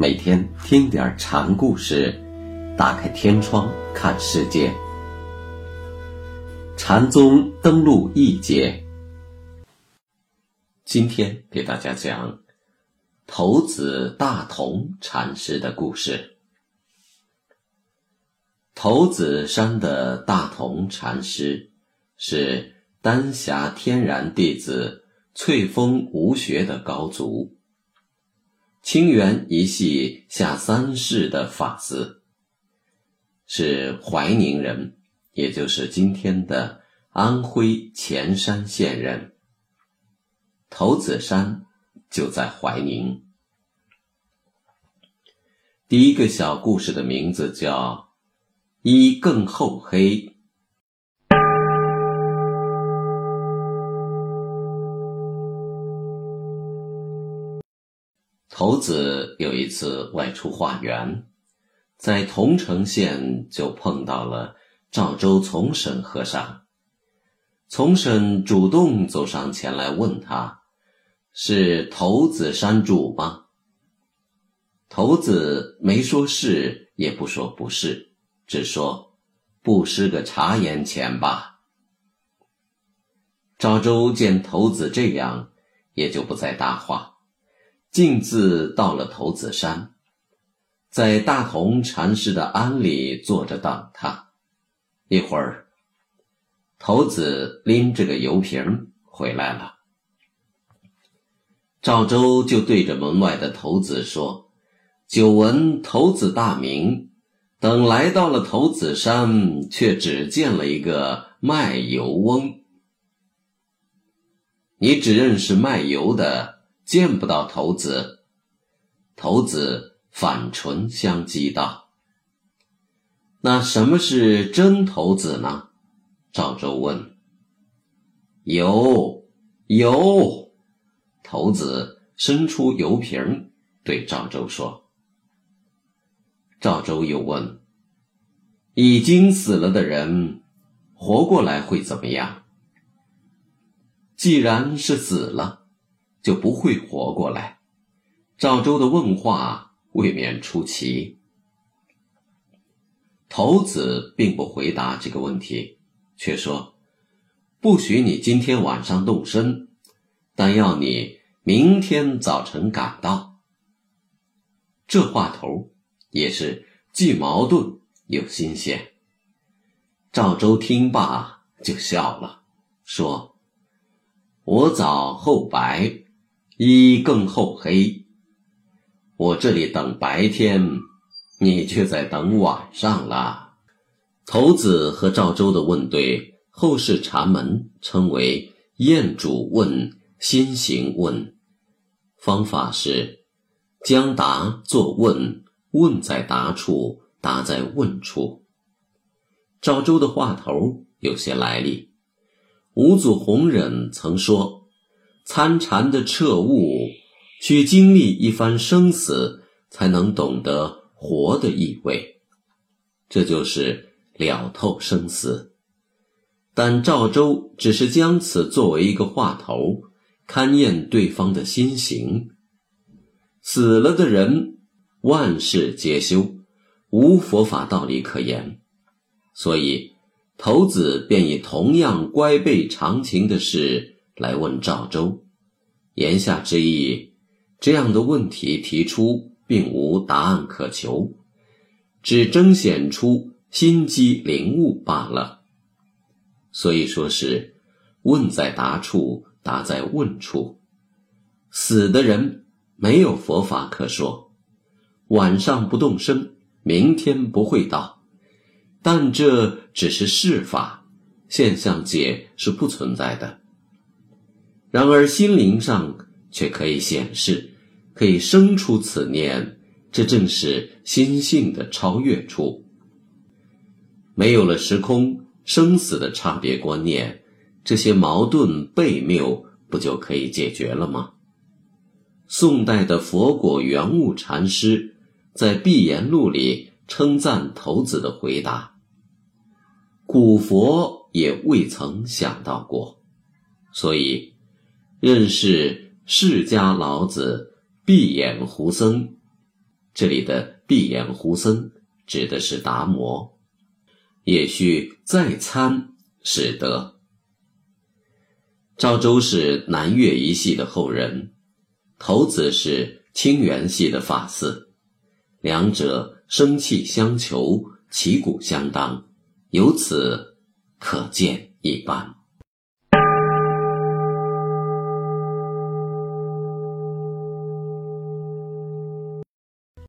每天听点禅故事，打开天窗看世界。禅宗登陆一节，今天给大家讲头子大同禅师的故事。头子山的大同禅师是丹霞天然弟子翠峰无学的高足。清源一系下三世的法子，是怀宁人，也就是今天的安徽潜山县人。头子山就在怀宁。第一个小故事的名字叫“衣更厚黑”。头子有一次外出化缘，在桐城县就碰到了赵州从审和尚。从审主动走上前来问他：“是头子山主吗？”头子没说是，也不说不是，只说：“不施个茶言钱吧。”赵州见头子这样，也就不再搭话。径自到了头子山，在大同禅师的庵里坐着等他。一会儿，头子拎着个油瓶回来了。赵州就对着门外的头子说：“久闻头子大名，等来到了头子山，却只见了一个卖油翁。你只认识卖油的。”见不到头子，头子反唇相讥道：“那什么是真头子呢？”赵州问。有有，头子伸出油瓶对赵州说。赵州又问：“已经死了的人，活过来会怎么样？”既然是死了。就不会活过来。赵州的问话未免出奇。头子并不回答这个问题，却说：“不许你今天晚上动身，但要你明天早晨赶到。”这话头也是既矛盾又新鲜。赵州听罢就笑了，说：“我早后白。”衣更厚黑，我这里等白天，你却在等晚上了。头子和赵州的问对，后世禅门称为验主问、心行问。方法是将答作问，问在答处，答在问处。赵州的话头有些来历，五祖弘忍曾说。参禅的彻悟，需经历一番生死，才能懂得活的意味，这就是了透生死。但赵州只是将此作为一个话头，勘验对方的心行。死了的人，万事皆休，无佛法道理可言，所以头子便以同样乖背常情的事。来问赵州，言下之意，这样的问题提出并无答案可求，只彰显出心机灵悟罢了。所以说是问在答处，答在问处。死的人没有佛法可说，晚上不动身，明天不会到，但这只是事法，现象界是不存在的。然而心灵上却可以显示，可以生出此念，这正是心性的超越处。没有了时空生死的差别观念，这些矛盾悖谬不就可以解决了吗？宋代的佛果圆悟禅师在《碧岩录》里称赞头子的回答：“古佛也未曾想到过，所以。”认识释迦老子、闭眼胡僧，这里的闭眼胡僧指的是达摩，也需再参使得。赵州是南岳一系的后人，头子是清源系的法嗣，两者生气相求，旗鼓相当，由此可见一斑。